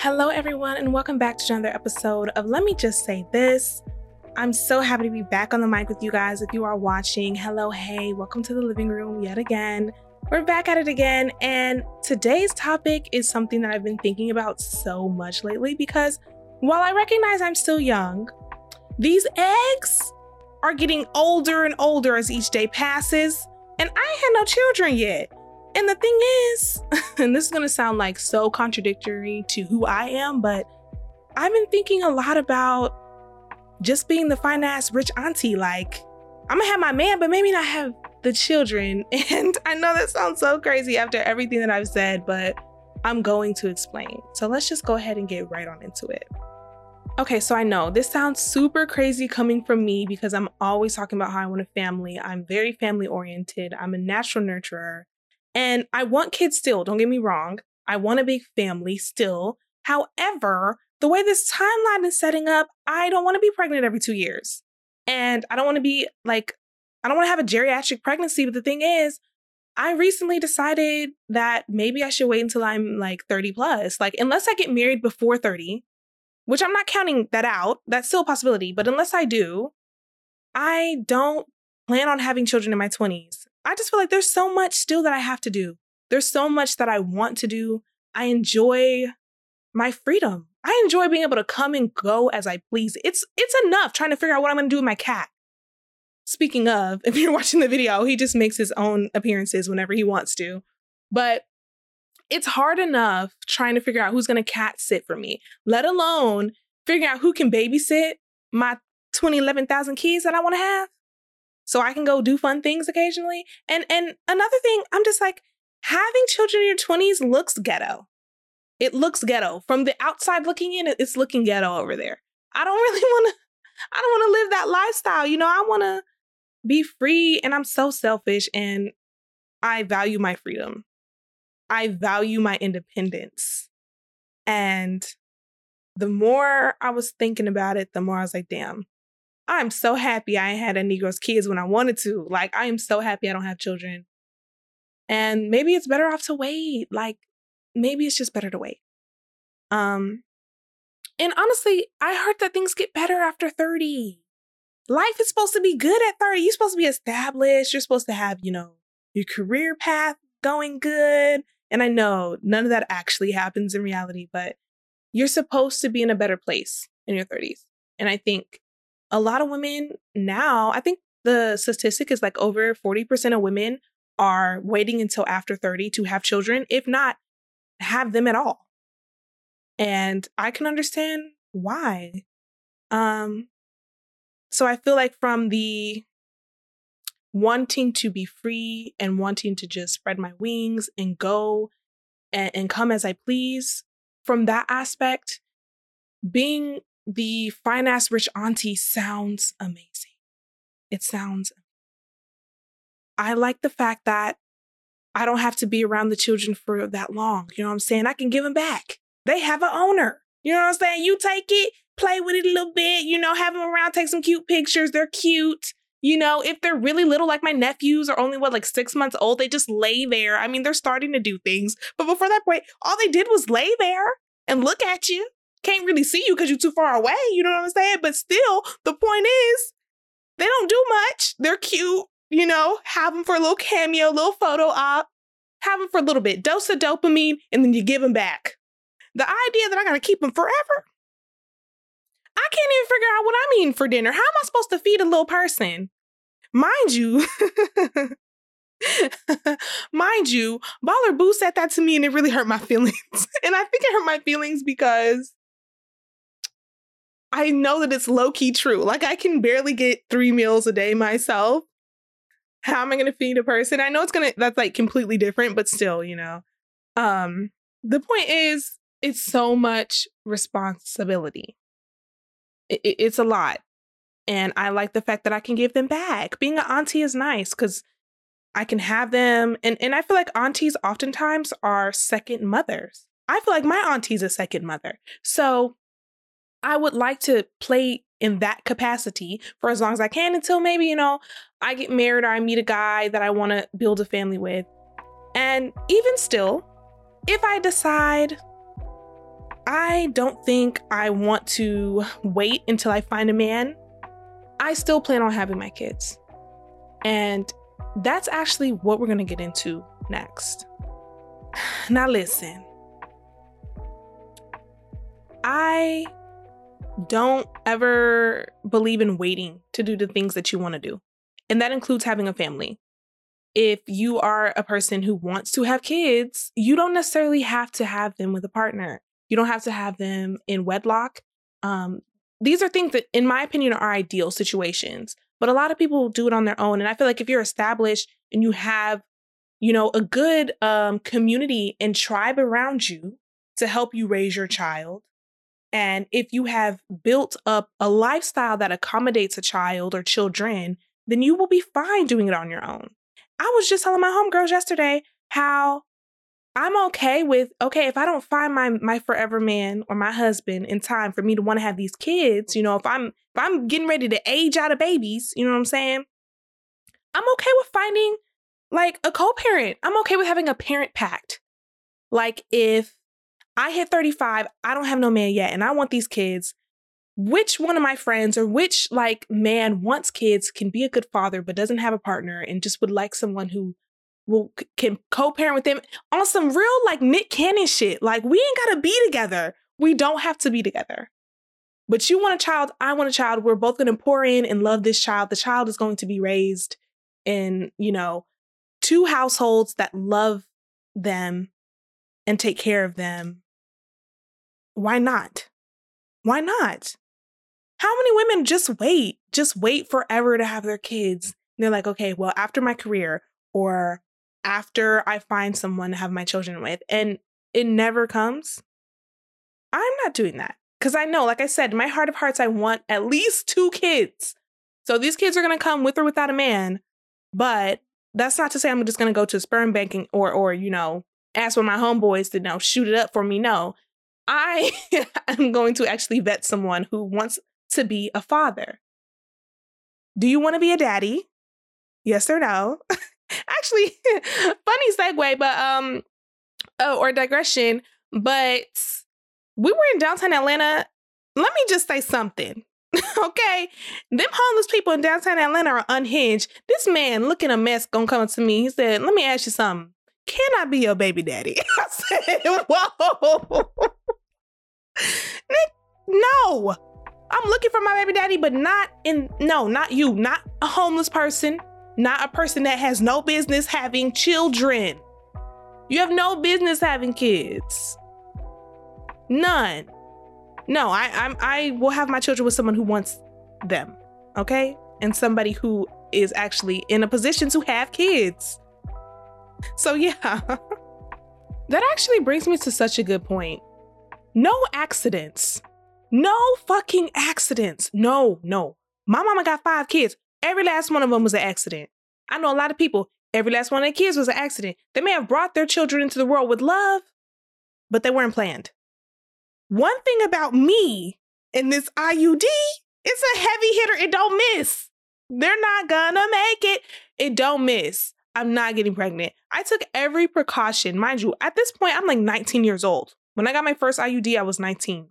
Hello, everyone, and welcome back to another episode of Let Me Just Say This. I'm so happy to be back on the mic with you guys. If you are watching, hello, hey, welcome to the living room yet again. We're back at it again, and today's topic is something that I've been thinking about so much lately because while I recognize I'm still young, these eggs are getting older and older as each day passes, and I had no children yet. And the thing is, and this is gonna sound like so contradictory to who I am, but I've been thinking a lot about just being the fine ass rich auntie. Like, I'm gonna have my man, but maybe not have the children. And I know that sounds so crazy after everything that I've said, but I'm going to explain. So let's just go ahead and get right on into it. Okay, so I know this sounds super crazy coming from me because I'm always talking about how I want a family. I'm very family oriented. I'm a natural nurturer. And I want kids still, don't get me wrong. I want a big family still. However, the way this timeline is setting up, I don't want to be pregnant every two years. And I don't want to be like, I don't want to have a geriatric pregnancy. But the thing is, I recently decided that maybe I should wait until I'm like 30 plus. Like, unless I get married before 30, which I'm not counting that out, that's still a possibility. But unless I do, I don't plan on having children in my 20s. I just feel like there's so much still that I have to do. There's so much that I want to do. I enjoy my freedom. I enjoy being able to come and go as I please. It's it's enough trying to figure out what I'm going to do with my cat. Speaking of, if you're watching the video, he just makes his own appearances whenever he wants to. But it's hard enough trying to figure out who's going to cat sit for me, let alone figuring out who can babysit my 20, 11,000 kids that I want to have so I can go do fun things occasionally. And and another thing, I'm just like having children in your 20s looks ghetto. It looks ghetto. From the outside looking in, it's looking ghetto over there. I don't really want to I don't want to live that lifestyle. You know, I want to be free and I'm so selfish and I value my freedom. I value my independence. And the more I was thinking about it, the more I was like, damn, I'm so happy I had a Negro's kids when I wanted to. Like, I am so happy I don't have children. And maybe it's better off to wait. Like, maybe it's just better to wait. Um, and honestly, I heard that things get better after 30. Life is supposed to be good at 30. You're supposed to be established. You're supposed to have, you know, your career path going good. And I know none of that actually happens in reality, but you're supposed to be in a better place in your 30s. And I think a lot of women now, I think the statistic is like over 40% of women are waiting until after 30 to have children, if not have them at all. And I can understand why. Um so I feel like from the wanting to be free and wanting to just spread my wings and go and, and come as I please, from that aspect, being the fine ass rich auntie sounds amazing. It sounds. I like the fact that I don't have to be around the children for that long. You know what I'm saying? I can give them back. They have an owner. You know what I'm saying? You take it, play with it a little bit, you know, have them around, take some cute pictures. They're cute. You know, if they're really little, like my nephews are only what, like six months old, they just lay there. I mean, they're starting to do things. But before that point, all they did was lay there and look at you can't really see you because you're too far away. You know what I'm saying? But still, the point is, they don't do much. They're cute, you know, have them for a little cameo, little photo op, have them for a little bit, dose of dopamine, and then you give them back. The idea that I gotta keep them forever, I can't even figure out what I'm eating for dinner. How am I supposed to feed a little person? Mind you, mind you, Baller Boo said that to me and it really hurt my feelings. and I think it hurt my feelings because I know that it's low key true. Like I can barely get three meals a day myself. How am I going to feed a person? I know it's going to, that's like completely different, but still, you know. Um, the point is, it's so much responsibility. It, it, it's a lot. And I like the fact that I can give them back. Being an auntie is nice because I can have them. And, and I feel like aunties oftentimes are second mothers. I feel like my auntie's a second mother. So I would like to play in that capacity for as long as I can until maybe, you know, I get married or I meet a guy that I want to build a family with. And even still, if I decide I don't think I want to wait until I find a man. I still plan on having my kids. And that's actually what we're going to get into next. Now, listen, I don't ever believe in waiting to do the things that you want to do. And that includes having a family. If you are a person who wants to have kids, you don't necessarily have to have them with a partner. You don't have to have them in wedlock. Um, these are things that, in my opinion, are ideal situations. But a lot of people do it on their own. And I feel like if you're established and you have, you know, a good um, community and tribe around you to help you raise your child, and if you have built up a lifestyle that accommodates a child or children, then you will be fine doing it on your own. I was just telling my homegirls yesterday how I'm okay with okay if I don't find my my forever man or my husband in time for me to want to have these kids, you know, if I'm if I'm getting ready to age out of babies, you know what I'm saying? I'm okay with finding like a co-parent. I'm okay with having a parent pact. Like if I hit 35, I don't have no man yet, and I want these kids. Which one of my friends or which like man wants kids can be a good father but doesn't have a partner and just would like someone who will can co-parent with them on some real like Nick Cannon shit. Like we ain't gotta be together. We don't have to be together. But you want a child, I want a child. We're both gonna pour in and love this child. The child is going to be raised in, you know, two households that love them and take care of them why not? Why not? How many women just wait, just wait forever to have their kids? And they're like, okay, well, after my career or after I find someone to have my children with, and it never comes. I'm not doing that because I know, like I said, in my heart of hearts, I want at least two kids. So these kids are going to come with or without a man, but that's not to say I'm just going to go to sperm banking or, or you know, ask one of my homeboys to you know shoot it up for me. No, I am going to actually vet someone who wants to be a father. Do you want to be a daddy? Yes or no? actually, funny segue, but um, oh, or digression, but we were in downtown Atlanta. Let me just say something. okay, them homeless people in downtown Atlanta are unhinged. This man looking a mess gonna come up to me. He said, "Let me ask you something. Can I be your baby daddy?" I said, "Whoa." No. I'm looking for my baby daddy, but not in, no, not you, not a homeless person, not a person that has no business having children. You have no business having kids. None. No, I, I'm, I will have my children with someone who wants them, okay? And somebody who is actually in a position to have kids. So, yeah. that actually brings me to such a good point no accidents. No fucking accidents. No, no. My mama got five kids. Every last one of them was an accident. I know a lot of people, every last one of their kids was an accident. They may have brought their children into the world with love, but they weren't planned. One thing about me in this IUD, it's a heavy hitter. It don't miss. They're not gonna make it. It don't miss. I'm not getting pregnant. I took every precaution. Mind you, at this point, I'm like 19 years old. When I got my first IUD, I was 19.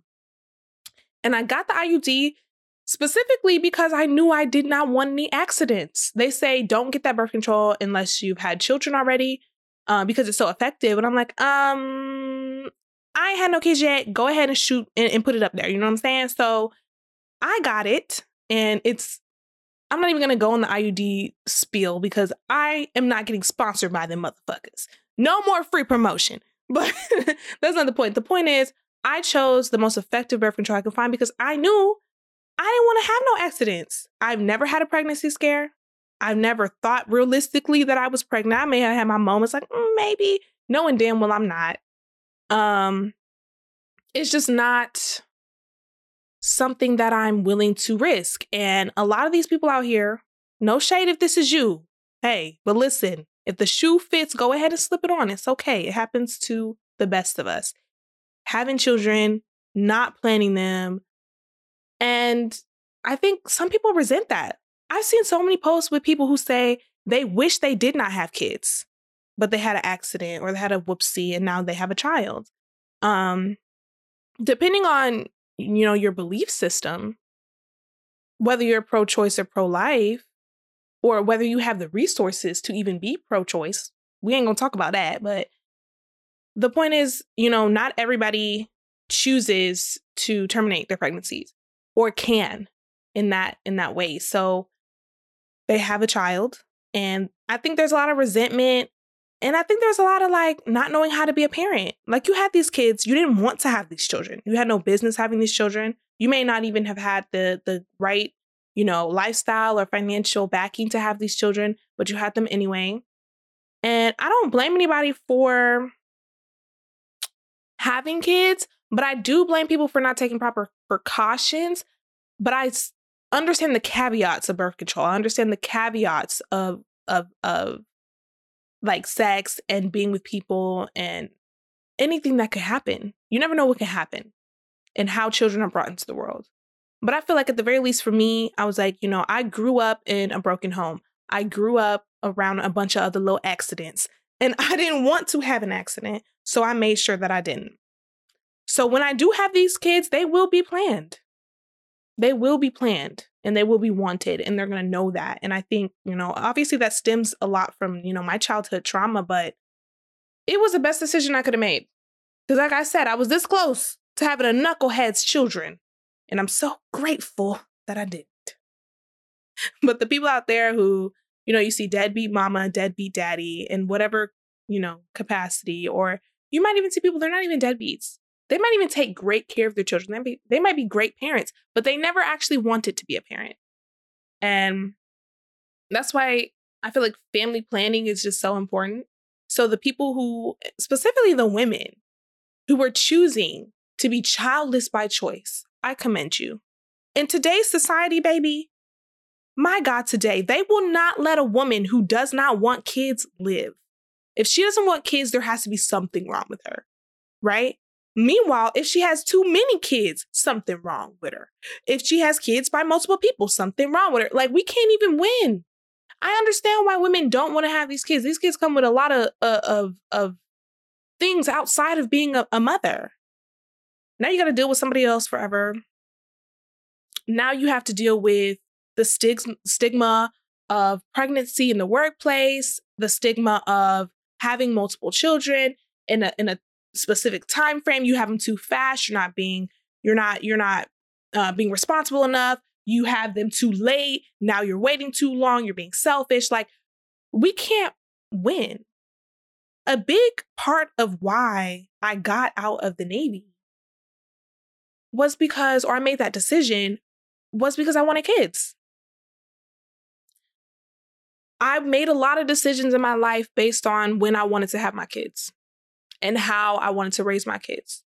And I got the IUD specifically because I knew I did not want any accidents. They say don't get that birth control unless you've had children already uh, because it's so effective. And I'm like, um, I had no kids yet. Go ahead and shoot and, and put it up there. You know what I'm saying? So I got it. And it's, I'm not even to go on the IUD spiel because I am not getting sponsored by them motherfuckers. No more free promotion. But that's not the point. The point is, I chose the most effective birth control I could find because I knew I didn't want to have no accidents. I've never had a pregnancy scare. I've never thought realistically that I was pregnant. I may have had my moments like mm, maybe, knowing damn well I'm not. Um, it's just not something that I'm willing to risk. And a lot of these people out here, no shade if this is you. Hey, but listen, if the shoe fits, go ahead and slip it on. It's okay. It happens to the best of us. Having children, not planning them. And I think some people resent that. I've seen so many posts with people who say they wish they did not have kids, but they had an accident or they had a whoopsie and now they have a child. Um, depending on you know your belief system, whether you're pro-choice or pro-life, or whether you have the resources to even be pro-choice, we ain't gonna talk about that. But the point is, you know, not everybody chooses to terminate their pregnancies or can in that in that way. So they have a child and I think there's a lot of resentment and I think there's a lot of like not knowing how to be a parent. Like you had these kids, you didn't want to have these children. You had no business having these children. You may not even have had the the right, you know, lifestyle or financial backing to have these children, but you had them anyway. And I don't blame anybody for having kids, but I do blame people for not taking proper precautions. But I understand the caveats of birth control. I understand the caveats of of of like sex and being with people and anything that could happen. You never know what can happen and how children are brought into the world. But I feel like at the very least for me, I was like, you know, I grew up in a broken home. I grew up around a bunch of other little accidents and I didn't want to have an accident. So I made sure that I didn't. So when I do have these kids, they will be planned. They will be planned and they will be wanted and they're going to know that. And I think, you know, obviously that stems a lot from, you know, my childhood trauma, but it was the best decision I could have made. Because, like I said, I was this close to having a knucklehead's children. And I'm so grateful that I didn't. but the people out there who, you know, you see deadbeat mama, deadbeat daddy in whatever, you know, capacity, or you might even see people, they're not even deadbeats. They might even take great care of their children. They, be, they might be great parents, but they never actually wanted to be a parent. And that's why I feel like family planning is just so important. So the people who, specifically the women who were choosing to be childless by choice, I commend you. In today's society, baby, my God, today, they will not let a woman who does not want kids live. If she doesn't want kids, there has to be something wrong with her, right? Meanwhile, if she has too many kids, something wrong with her. If she has kids by multiple people, something wrong with her. Like we can't even win. I understand why women don't want to have these kids. These kids come with a lot of uh, of of things outside of being a, a mother. Now you got to deal with somebody else forever. Now you have to deal with the stig- stigma of pregnancy in the workplace, the stigma of having multiple children in a in a specific time frame you have them too fast you're not being you're not you're not uh, being responsible enough you have them too late now you're waiting too long you're being selfish like we can't win a big part of why i got out of the navy was because or i made that decision was because i wanted kids I made a lot of decisions in my life based on when I wanted to have my kids and how I wanted to raise my kids.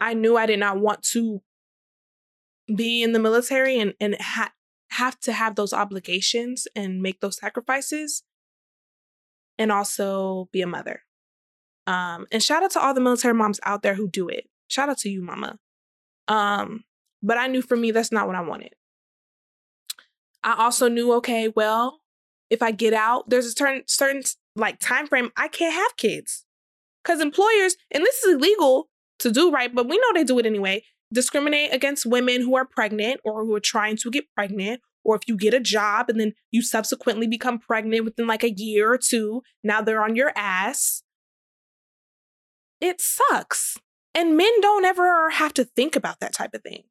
I knew I did not want to be in the military and, and ha- have to have those obligations and make those sacrifices and also be a mother. Um, and shout out to all the military moms out there who do it. Shout out to you, mama. Um, but I knew for me that's not what I wanted. I also knew, okay, well, if I get out, there's a certain certain like time frame I can't have kids. Because employers, and this is illegal to do, right? But we know they do it anyway, discriminate against women who are pregnant or who are trying to get pregnant. Or if you get a job and then you subsequently become pregnant within like a year or two, now they're on your ass. It sucks. And men don't ever have to think about that type of thing.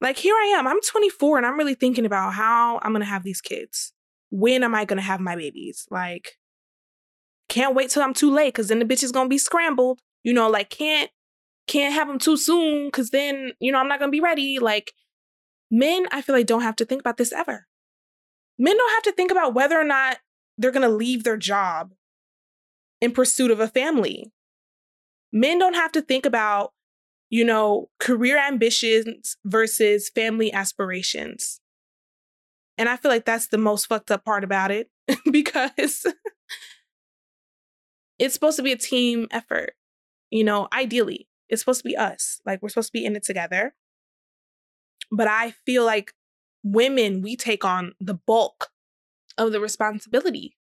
Like here I am, I'm 24 and I'm really thinking about how I'm gonna have these kids. When am I gonna have my babies? Like, can't wait till I'm too late because then the bitch is gonna be scrambled. You know, like can't can't have them too soon because then you know I'm not gonna be ready. Like men, I feel like don't have to think about this ever. Men don't have to think about whether or not they're gonna leave their job in pursuit of a family. Men don't have to think about, you know, career ambitions versus family aspirations. And I feel like that's the most fucked up part about it because it's supposed to be a team effort. You know, ideally, it's supposed to be us. Like we're supposed to be in it together. But I feel like women, we take on the bulk of the responsibility,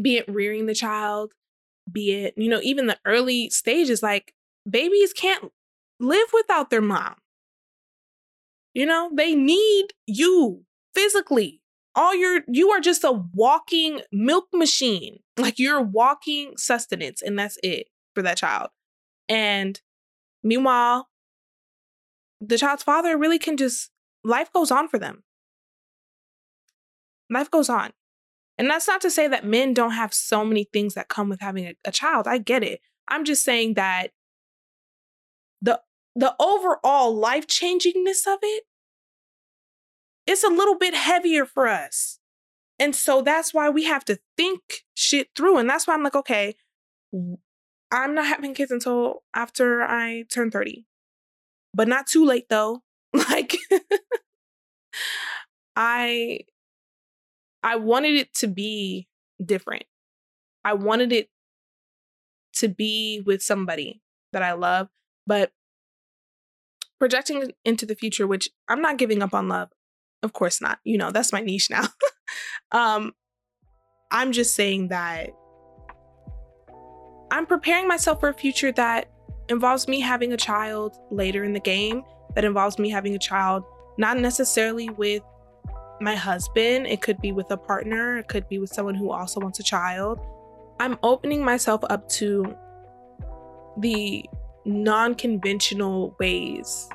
be it rearing the child, be it, you know, even the early stages, like babies can't live without their mom. You know, they need you physically. All your you are just a walking milk machine. Like you're walking sustenance and that's it for that child. And meanwhile, the child's father really can just life goes on for them. Life goes on. And that's not to say that men don't have so many things that come with having a, a child. I get it. I'm just saying that the the overall life changingness of it it's a little bit heavier for us. And so that's why we have to think shit through. And that's why I'm like, okay, I'm not having kids until after I turn 30. But not too late though. Like I I wanted it to be different. I wanted it to be with somebody that I love, but projecting into the future, which I'm not giving up on love. Of course not. You know, that's my niche now. um I'm just saying that I'm preparing myself for a future that involves me having a child later in the game, that involves me having a child not necessarily with my husband, it could be with a partner, it could be with someone who also wants a child. I'm opening myself up to the non conventional ways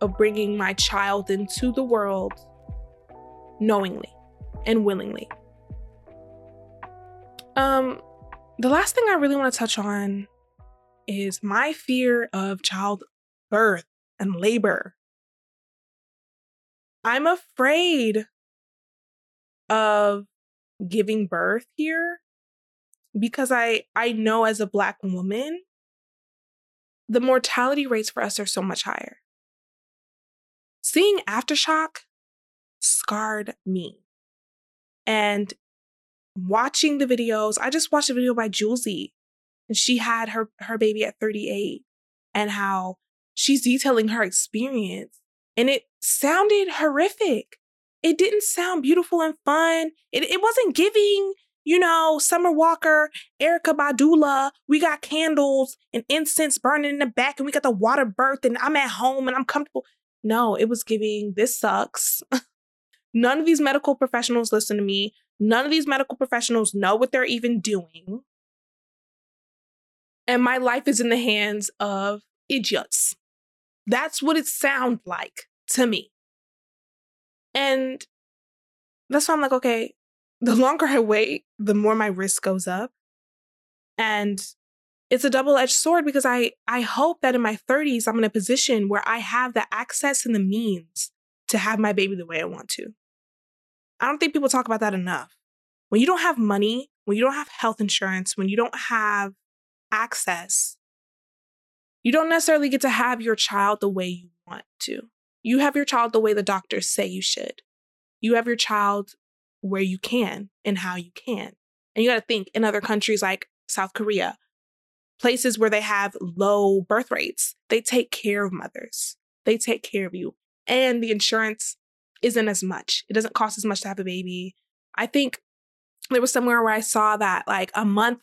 of bringing my child into the world knowingly and willingly. Um, the last thing I really want to touch on is my fear of childbirth and labor. I'm afraid of giving birth here because I I know as a black woman the mortality rates for us are so much higher. Seeing aftershock scarred me. And watching the videos, I just watched a video by Julesy and she had her her baby at 38 and how she's detailing her experience and it sounded horrific. It didn't sound beautiful and fun. It, it wasn't giving, you know, Summer Walker, Erykah Badula. We got candles and incense burning in the back, and we got the water birth, and I'm at home and I'm comfortable. No, it was giving, this sucks. None of these medical professionals listen to me. None of these medical professionals know what they're even doing. And my life is in the hands of idiots. That's what it sounds like to me. And that's why I'm like, okay, the longer I wait, the more my risk goes up. And it's a double-edged sword because I I hope that in my 30s I'm in a position where I have the access and the means to have my baby the way I want to. I don't think people talk about that enough. When you don't have money, when you don't have health insurance, when you don't have access, you don't necessarily get to have your child the way you want to. You have your child the way the doctors say you should. You have your child where you can and how you can. And you got to think in other countries like South Korea, places where they have low birth rates, they take care of mothers. They take care of you. And the insurance isn't as much. It doesn't cost as much to have a baby. I think there was somewhere where I saw that like a month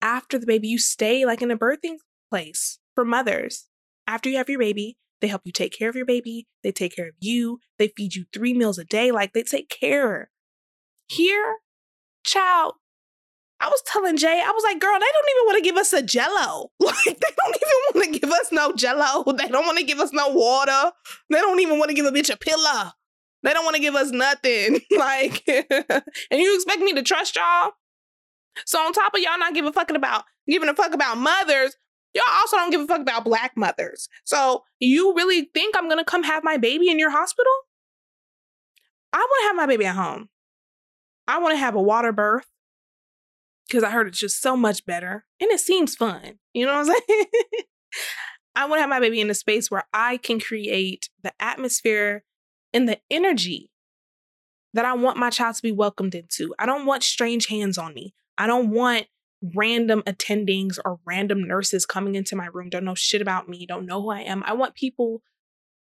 after the baby, you stay like in a birthing place for mothers. After you have your baby, they help you take care of your baby. They take care of you. They feed you three meals a day. Like they take care. Here, child, I was telling Jay, I was like, girl, they don't even want to give us a jello. Like, they don't even want to give us no jello. They don't want to give us no water. They don't even want to give a bitch a pillow. They don't want to give us nothing. like, and you expect me to trust y'all? So on top of y'all not giving a fucking about giving a fuck about mothers, y'all also don't give a fuck about black mothers. So you really think I'm gonna come have my baby in your hospital? I want to have my baby at home. I want to have a water birth because I heard it's just so much better and it seems fun. You know what I'm saying? I want to have my baby in a space where I can create the atmosphere and the energy that I want my child to be welcomed into. I don't want strange hands on me. I don't want random attendings or random nurses coming into my room, don't know shit about me, don't know who I am. I want people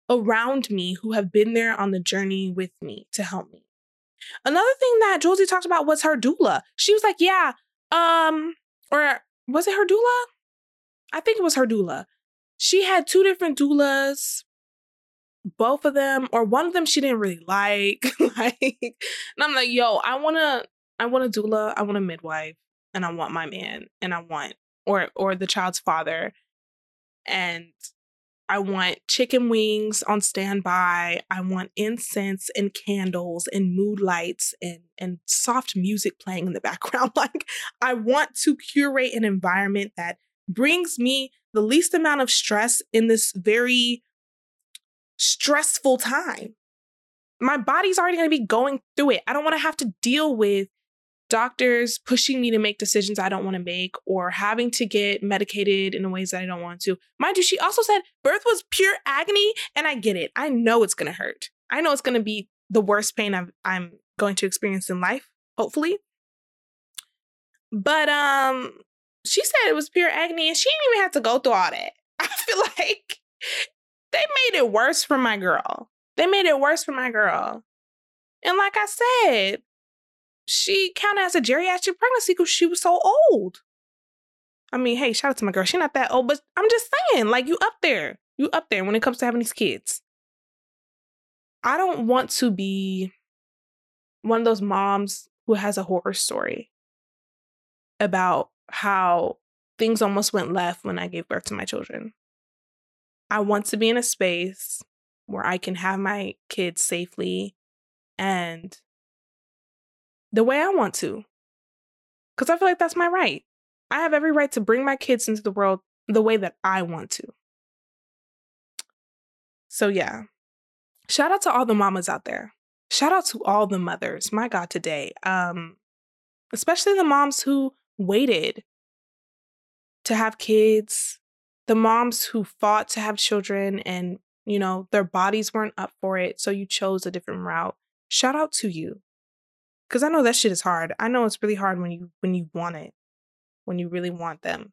around me who have been there on the journey with me to help me. Another thing that Josie talked about was her doula. She was like, yeah, um, or was it her doula? I think it was her doula. she had two different doulas. Both of them, or one of them, she didn't really like. like, and I'm like, yo, I wanna, I want a doula, I want a midwife, and I want my man, and I want, or or the child's father, and I want chicken wings on standby. I want incense and candles and mood lights and, and soft music playing in the background. Like, I want to curate an environment that brings me the least amount of stress in this very stressful time. My body's already going to be going through it. I don't want to have to deal with doctors pushing me to make decisions I don't want to make or having to get medicated in ways that I don't want to. Mind you, she also said birth was pure agony, and I get it. I know it's going to hurt. I know it's going to be the worst pain i I'm going to experience in life, hopefully. But um, she said it was pure agony, and she didn't even have to go through all that. I feel like they made it worse for my girl. They made it worse for my girl. And like I said, she counted as a geriatric pregnancy because she was so old. I mean, hey, shout out to my girl. She's not that old, but I'm just saying, like, you up there. You up there when it comes to having these kids. I don't want to be one of those moms who has a horror story about how things almost went left when I gave birth to my children. I want to be in a space where I can have my kids safely and the way I want to. Because I feel like that's my right. I have every right to bring my kids into the world the way that I want to. So, yeah. Shout out to all the mamas out there. Shout out to all the mothers. My God, today. Um, especially the moms who waited to have kids, the moms who fought to have children and, you know, their bodies weren't up for it. So you chose a different route. Shout out to you because I know that shit is hard. I know it's really hard when you when you want it, when you really want them,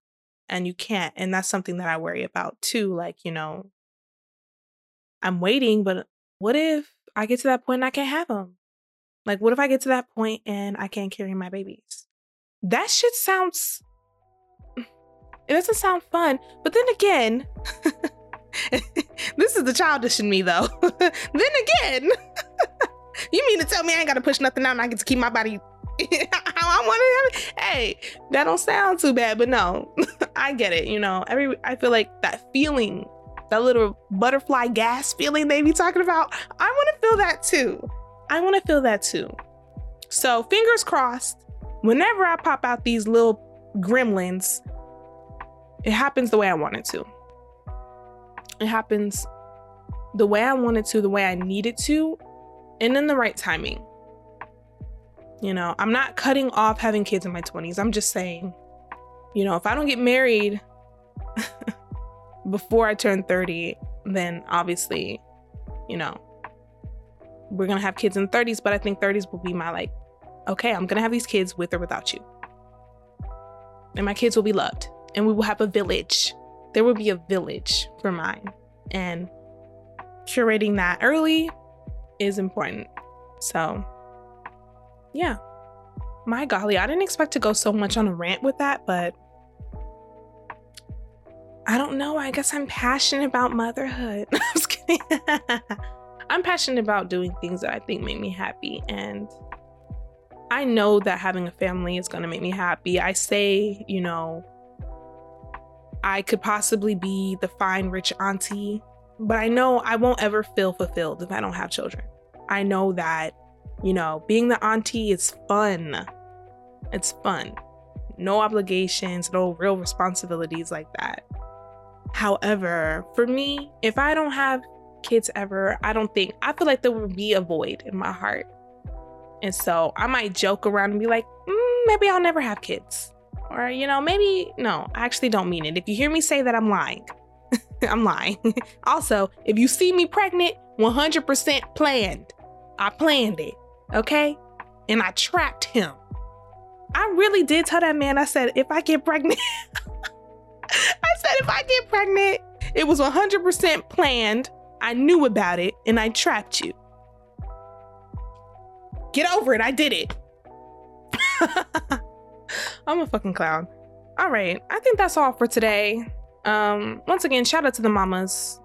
and you can't. And that's something that I worry about too. Like you know, I'm waiting, but what if I get to that point and I can't have them? Like, what if I get to that point and I can't carry my babies? That shit sounds. It doesn't sound fun. But then again, this is the childish in me though. then again. You mean to tell me I ain't got to push nothing out and I get to keep my body how I want it? Hey, that don't sound too bad, but no, I get it. You know, every I feel like that feeling, that little butterfly gas feeling they be talking about. I want to feel that too. I want to feel that too. So fingers crossed. Whenever I pop out these little gremlins, it happens the way I want it to. It happens the way I wanted to, the way I needed to, and in the right timing. You know, I'm not cutting off having kids in my 20s. I'm just saying, you know, if I don't get married before I turn 30, then obviously, you know, we're going to have kids in 30s, but I think 30s will be my like, okay, I'm going to have these kids with or without you. And my kids will be loved and we will have a village. There will be a village for mine. And curating that early is important. So, yeah. My golly, I didn't expect to go so much on a rant with that, but I don't know. I guess I'm passionate about motherhood. I'm just kidding. I'm passionate about doing things that I think make me happy. And I know that having a family is going to make me happy. I say, you know, I could possibly be the fine, rich auntie but I know I won't ever feel fulfilled if I don't have children. I know that, you know, being the auntie is fun. It's fun. No obligations, no real responsibilities like that. However, for me, if I don't have kids ever, I don't think, I feel like there would be a void in my heart. And so I might joke around and be like, mm, maybe I'll never have kids. Or, you know, maybe, no, I actually don't mean it. If you hear me say that, I'm lying. I'm lying. also, if you see me pregnant, 100% planned. I planned it, okay? And I trapped him. I really did tell that man, I said, if I get pregnant, I said, if I get pregnant, it was 100% planned. I knew about it and I trapped you. Get over it. I did it. I'm a fucking clown. All right. I think that's all for today. Um, once again, shout out to the mamas.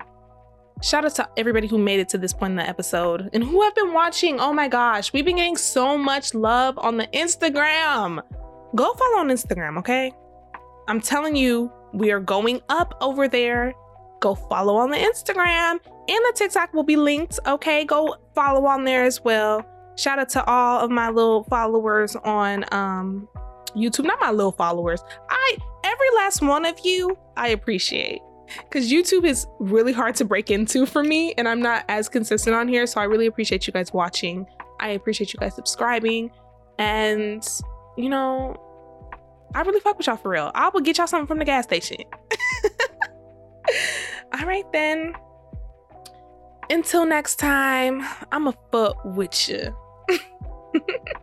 Shout out to everybody who made it to this point in the episode and who have been watching. Oh my gosh, we've been getting so much love on the Instagram. Go follow on Instagram, okay? I'm telling you, we are going up over there. Go follow on the Instagram and the TikTok will be linked, okay? Go follow on there as well. Shout out to all of my little followers on um YouTube, not my little followers. I every last one of you, I appreciate because YouTube is really hard to break into for me, and I'm not as consistent on here. So I really appreciate you guys watching. I appreciate you guys subscribing, and you know, I really fuck with y'all for real. I will get y'all something from the gas station. All right then. Until next time, I'm a fuck with you.